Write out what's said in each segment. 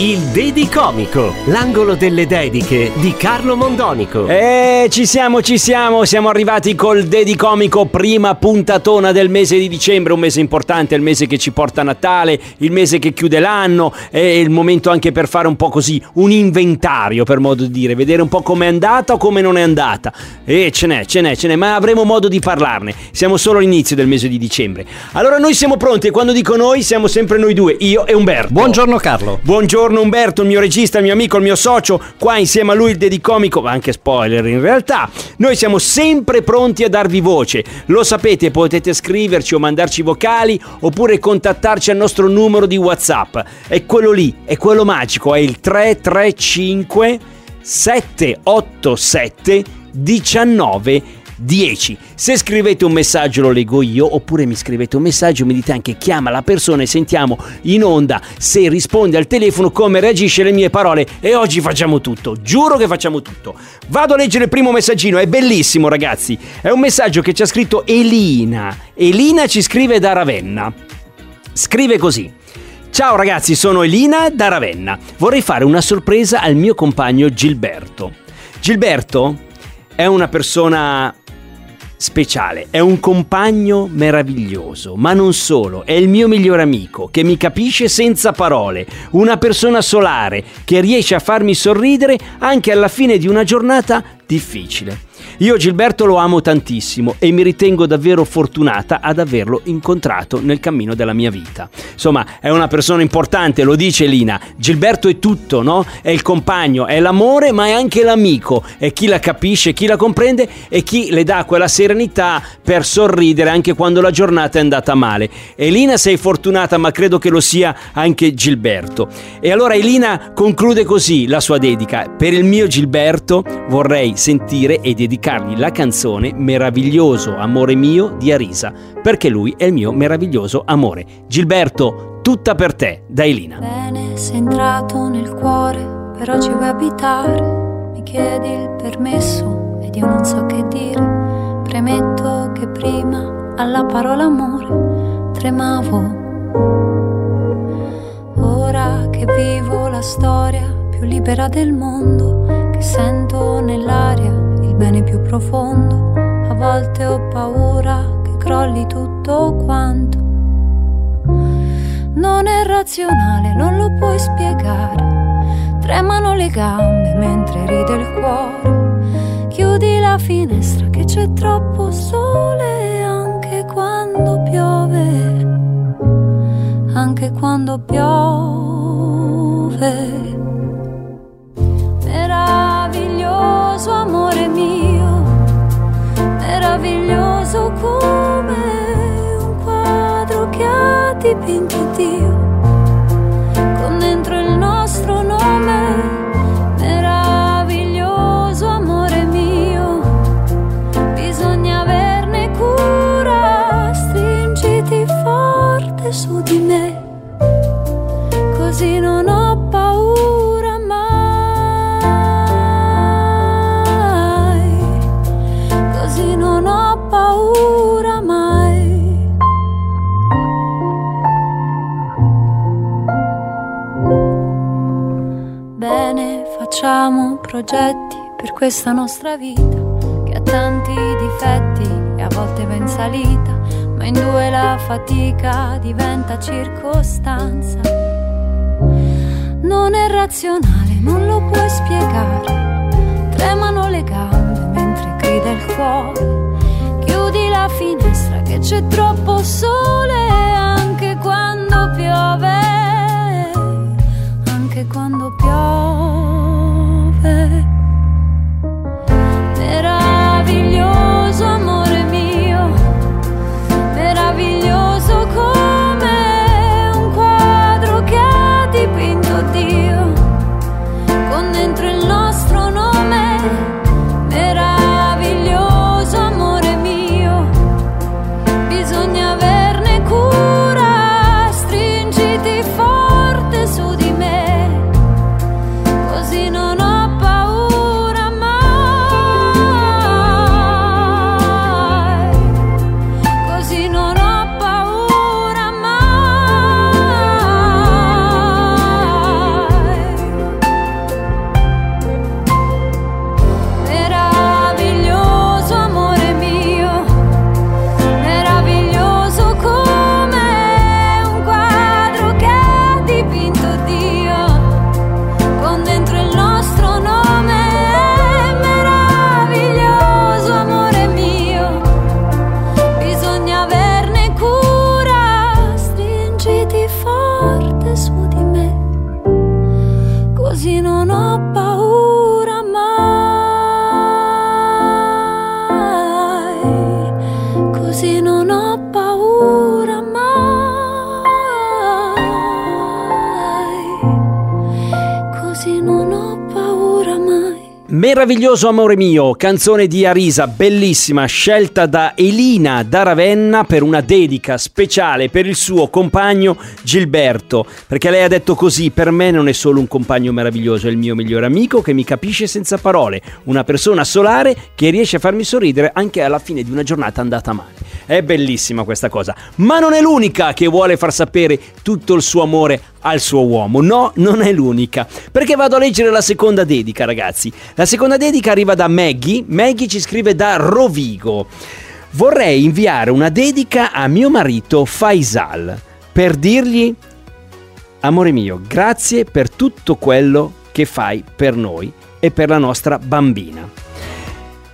Il Dedicomico, l'angolo delle dediche di Carlo Mondonico. Eh, ci siamo, ci siamo, siamo arrivati col Dedicomico, prima puntatona del mese di dicembre, un mese importante, il mese che ci porta a Natale, il mese che chiude l'anno, è il momento anche per fare un po' così, un inventario per modo di dire, vedere un po' com'è andata o come non è andata. E ce n'è, ce n'è, ce n'è, ma avremo modo di parlarne, siamo solo all'inizio del mese di dicembre. Allora noi siamo pronti e quando dico noi siamo sempre noi due, io e Umberto. Buongiorno Carlo. Buongiorno Umberto, il mio regista, il mio amico, il mio socio, qua insieme a lui il Dedicomico, ma anche spoiler in realtà. Noi siamo sempre pronti a darvi voce. Lo sapete, potete scriverci o mandarci vocali oppure contattarci al nostro numero di WhatsApp. È quello lì, è quello magico, è il 335 787 19 10. Se scrivete un messaggio lo leggo io, oppure mi scrivete un messaggio, mi dite anche chiama la persona e sentiamo in onda se risponde al telefono come reagisce alle mie parole e oggi facciamo tutto, giuro che facciamo tutto. Vado a leggere il primo messaggino, è bellissimo ragazzi, è un messaggio che ci ha scritto Elina. Elina ci scrive da Ravenna. Scrive così. Ciao ragazzi, sono Elina da Ravenna. Vorrei fare una sorpresa al mio compagno Gilberto. Gilberto è una persona speciale, è un compagno meraviglioso, ma non solo, è il mio migliore amico che mi capisce senza parole, una persona solare che riesce a farmi sorridere anche alla fine di una giornata difficile. Io Gilberto lo amo tantissimo e mi ritengo davvero fortunata ad averlo incontrato nel cammino della mia vita. Insomma, è una persona importante, lo dice Lina. Gilberto è tutto, no? È il compagno, è l'amore, ma è anche l'amico. È chi la capisce, chi la comprende e chi le dà quella serenità per sorridere anche quando la giornata è andata male. Elina sei fortunata, ma credo che lo sia anche Gilberto. E allora Elina conclude così la sua dedica. Per il mio Gilberto vorrei sentire e dedicargli la canzone Meraviglioso amore mio di Arisa, perché lui è il mio meraviglioso amore. Gilberto, tutta per te, da Elina. Bene, sei entrato nel cuore, per oggi vuoi abitare. Mi chiedi il permesso ed io non so che dire. Premetto che prima alla parola amore tremavo. Ora che vivo la storia più libera del mondo, che sento nell'aria bene più profondo, a volte ho paura che crolli tutto quanto. Non è razionale, non lo puoi spiegare. Tremano le gambe mentre ride il cuore. Chiudi la finestra che c'è troppo sole anche quando piove. Anche quando piove. Meraviglioso come un quadro che ha dipinto Dio, questa nostra vita che ha tanti difetti e a volte va in salita, ma in due la fatica diventa circostanza. Non è razionale, non lo puoi spiegare. Tremano le gambe mentre grida il cuore. Chiudi la finestra che c'è troppo sole anche quando piove. Anche quando piove. Meraviglioso amore mio, canzone di Arisa, bellissima, scelta da Elina da Ravenna per una dedica speciale per il suo compagno Gilberto, perché lei ha detto così, per me non è solo un compagno meraviglioso, è il mio migliore amico che mi capisce senza parole, una persona solare che riesce a farmi sorridere anche alla fine di una giornata andata male. È bellissima questa cosa, ma non è l'unica che vuole far sapere tutto il suo amore al suo uomo. No, non è l'unica. Perché vado a leggere la seconda dedica, ragazzi. La seconda dedica arriva da Maggie. Maggie ci scrive da Rovigo. Vorrei inviare una dedica a mio marito Faisal per dirgli Amore mio, grazie per tutto quello che fai per noi e per la nostra bambina.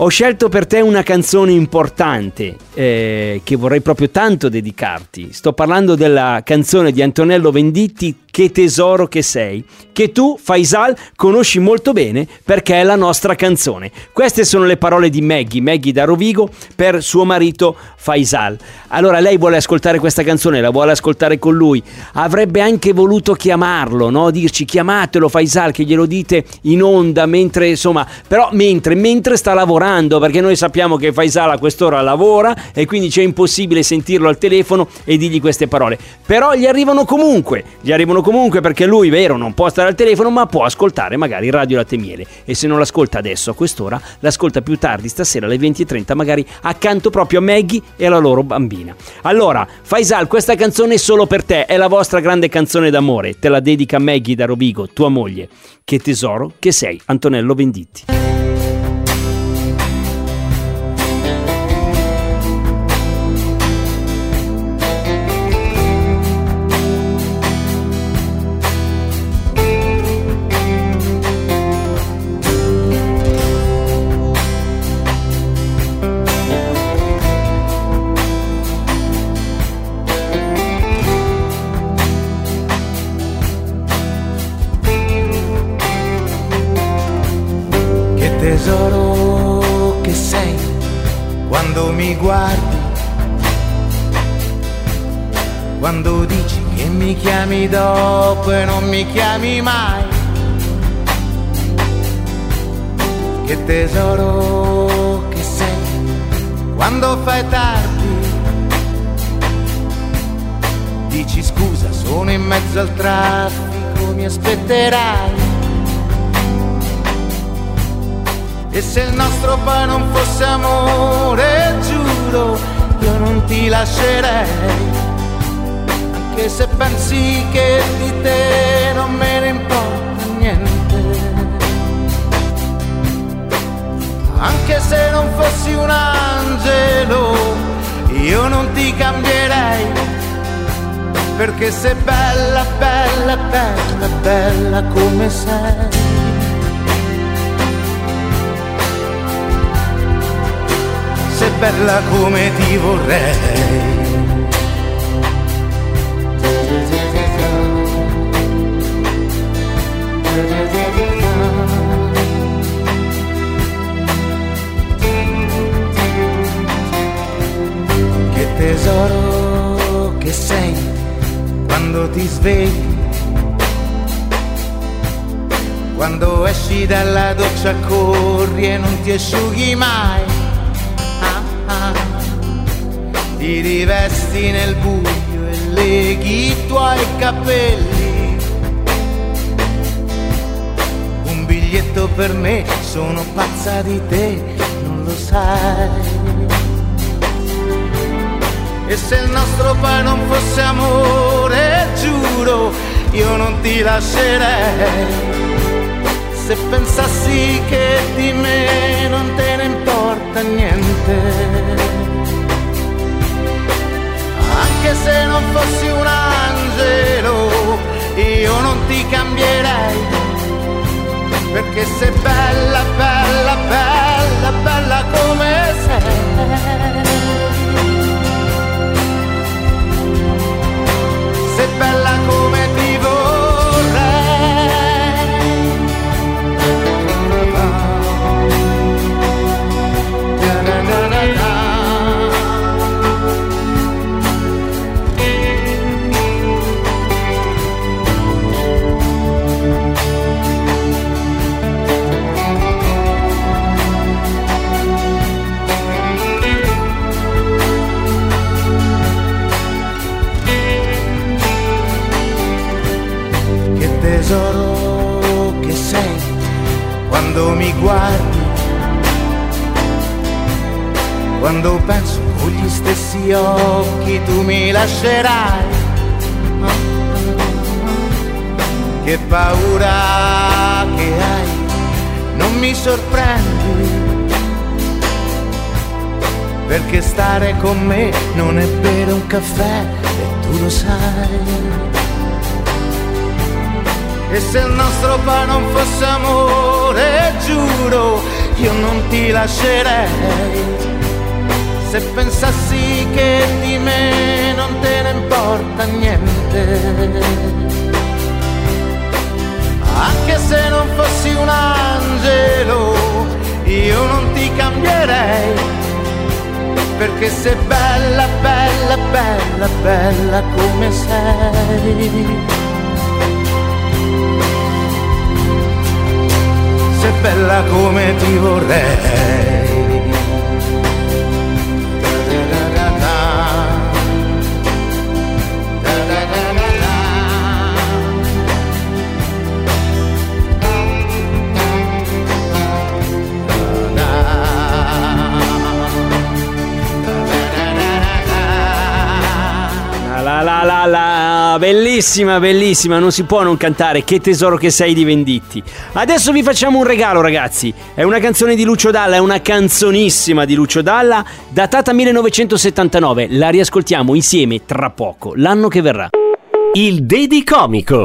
Ho scelto per te una canzone importante eh, che vorrei proprio tanto dedicarti. Sto parlando della canzone di Antonello Venditti Che tesoro che sei, che tu, Faisal, conosci molto bene perché è la nostra canzone. Queste sono le parole di Maggie, Maggie da Rovigo, per suo marito Faisal. Allora lei vuole ascoltare questa canzone, la vuole ascoltare con lui. Avrebbe anche voluto chiamarlo, no? Dirci chiamatelo Faisal, che glielo dite in onda mentre, insomma, però mentre, mentre sta lavorando, perché noi sappiamo che Faisal a quest'ora lavora e quindi c'è impossibile sentirlo al telefono e dirgli queste parole. Però gli arrivano comunque, gli arrivano comunque perché lui, vero, non può stare al telefono, ma può ascoltare magari Radio Latte Miele. E se non l'ascolta adesso a quest'ora, l'ascolta più tardi stasera alle 20.30, magari accanto proprio a Maggie e alla loro bambina. Allora, Faisal, questa canzone è solo per te, è la vostra grande canzone d'amore. Te la dedica Maggie da Rovigo, tua moglie. Che tesoro che sei, Antonello Venditti. Tesoro che sei quando mi guardi, quando dici che mi chiami dopo e non mi chiami mai. Che tesoro che sei quando fai tardi, dici scusa, sono in mezzo al traffico, mi aspetterai. E se il nostro poi non fosse amore, giuro, io non ti lascerei. Anche se pensi che di te non me ne importa niente. Anche se non fossi un angelo, io non ti cambierei. Perché sei bella, bella, bella, bella come sei. Sei bella come ti vorrei. Che tesoro che sei quando ti svegli, quando esci dalla doccia corri e non ti asciughi mai ti rivesti nel buio e leghi i tuoi capelli. Un biglietto per me, sono pazza di te, non lo sai. E se il nostro poi non fosse amore, giuro, io non ti lascerei. Se pensassi che di me non te ne importa niente anche se non fossi un angelo, io non ti cambierei, perché sei bella, bella, bella, bella come sei. tesoro che sei quando mi guardi. Quando penso con gli stessi occhi tu mi lascerai. Che paura che hai, non mi sorprendi. Perché stare con me non è per un caffè e tu lo sai e se il nostro pa non fosse amore, giuro, io non ti lascerei. Se pensassi che di me non te ne importa niente. Anche se non fossi un angelo, io non ti cambierei. Perché sei bella, bella, bella, bella come sei. Sei bella come ti vorrei. Bellissima, bellissima, non si può non cantare, che tesoro che sei di Venditti. Adesso vi facciamo un regalo ragazzi, è una canzone di Lucio Dalla, è una canzonissima di Lucio Dalla, datata 1979, la riascoltiamo insieme tra poco, l'anno che verrà. Il Dedi Comico.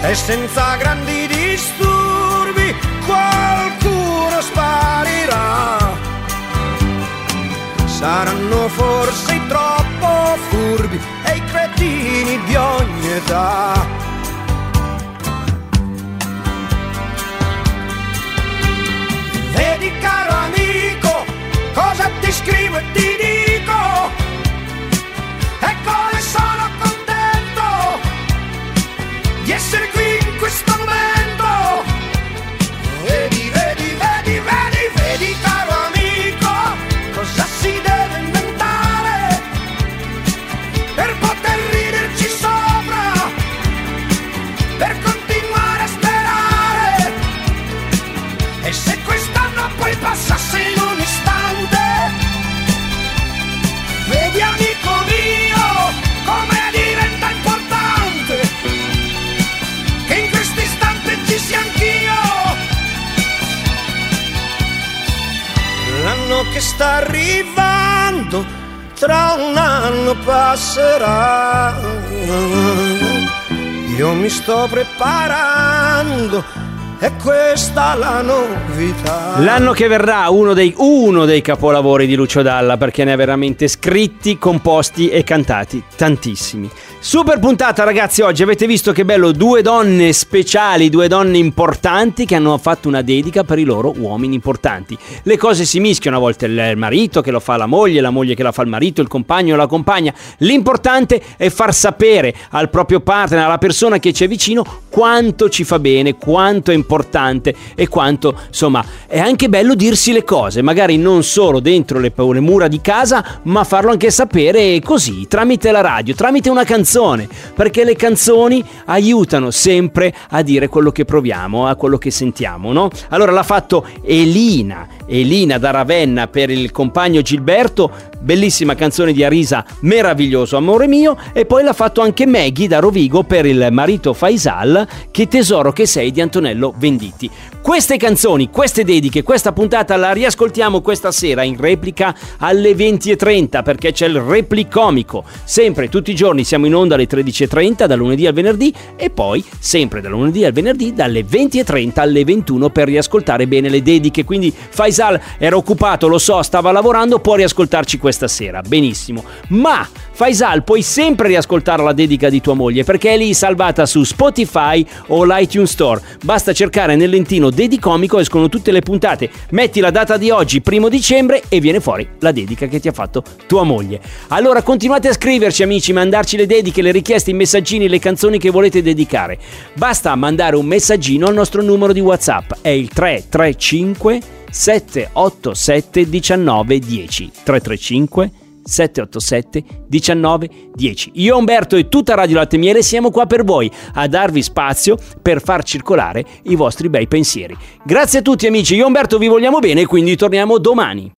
E senza grandi disturbi qualcuno sparirà. Saranno forse troppo furbi e i cretini di ogni età. Vedi caro amico, cosa ti scrivo e ti dico? E come sono contento di essere l'inverno che sta arrivando, tra un anno passerà. Io mi sto preparando. E questa la novità. L'anno che verrà uno dei, uno dei, capolavori di Lucio Dalla perché ne ha veramente scritti, composti e cantati tantissimi. Super puntata ragazzi oggi, avete visto che bello, due donne speciali, due donne importanti che hanno fatto una dedica per i loro uomini importanti. Le cose si mischiano, a volte il marito che lo fa la moglie, la moglie che la fa il marito, il compagno la compagna. L'importante è far sapere al proprio partner, alla persona che ci è vicino, quanto ci fa bene, quanto è importante e quanto, insomma, è anche bello dirsi le cose, magari non solo dentro le, le mura di casa, ma farlo anche sapere così, tramite la radio, tramite una canzone canzone, perché le canzoni aiutano sempre a dire quello che proviamo, a quello che sentiamo, no? Allora l'ha fatto Elina, Elina da Ravenna per il compagno Gilberto, bellissima canzone di Arisa, meraviglioso amore mio, e poi l'ha fatto anche Maggie da Rovigo per il marito Faisal, che tesoro che sei di Antonello Venditti. Queste canzoni, queste dediche, questa puntata la riascoltiamo questa sera in replica alle 20.30 perché c'è il replicomico. Sempre, tutti i giorni siamo in onda alle 13.30 da lunedì al venerdì e poi sempre da lunedì al venerdì dalle 20.30 alle 21 per riascoltare bene le dediche. Quindi Faisal era occupato, lo so, stava lavorando, può riascoltarci questa sera. Benissimo. Ma Faisal puoi sempre riascoltare la dedica di tua moglie perché è lì salvata su Spotify o l'iTunes Store. Basta cercare nel lentino Dedicomico, escono tutte le puntate. Metti la data di oggi, primo dicembre, e viene fuori la dedica che ti ha fatto tua moglie. Allora continuate a scriverci amici, mandarci le dediche, le richieste, i messaggini, le canzoni che volete dedicare. Basta mandare un messaggino al nostro numero di WhatsApp, è il 335 787 1910 335 787 19 10. Io Umberto e tutta Radio Latte Miele siamo qua per voi a darvi spazio per far circolare i vostri bei pensieri. Grazie a tutti amici, io Umberto vi vogliamo bene quindi torniamo domani.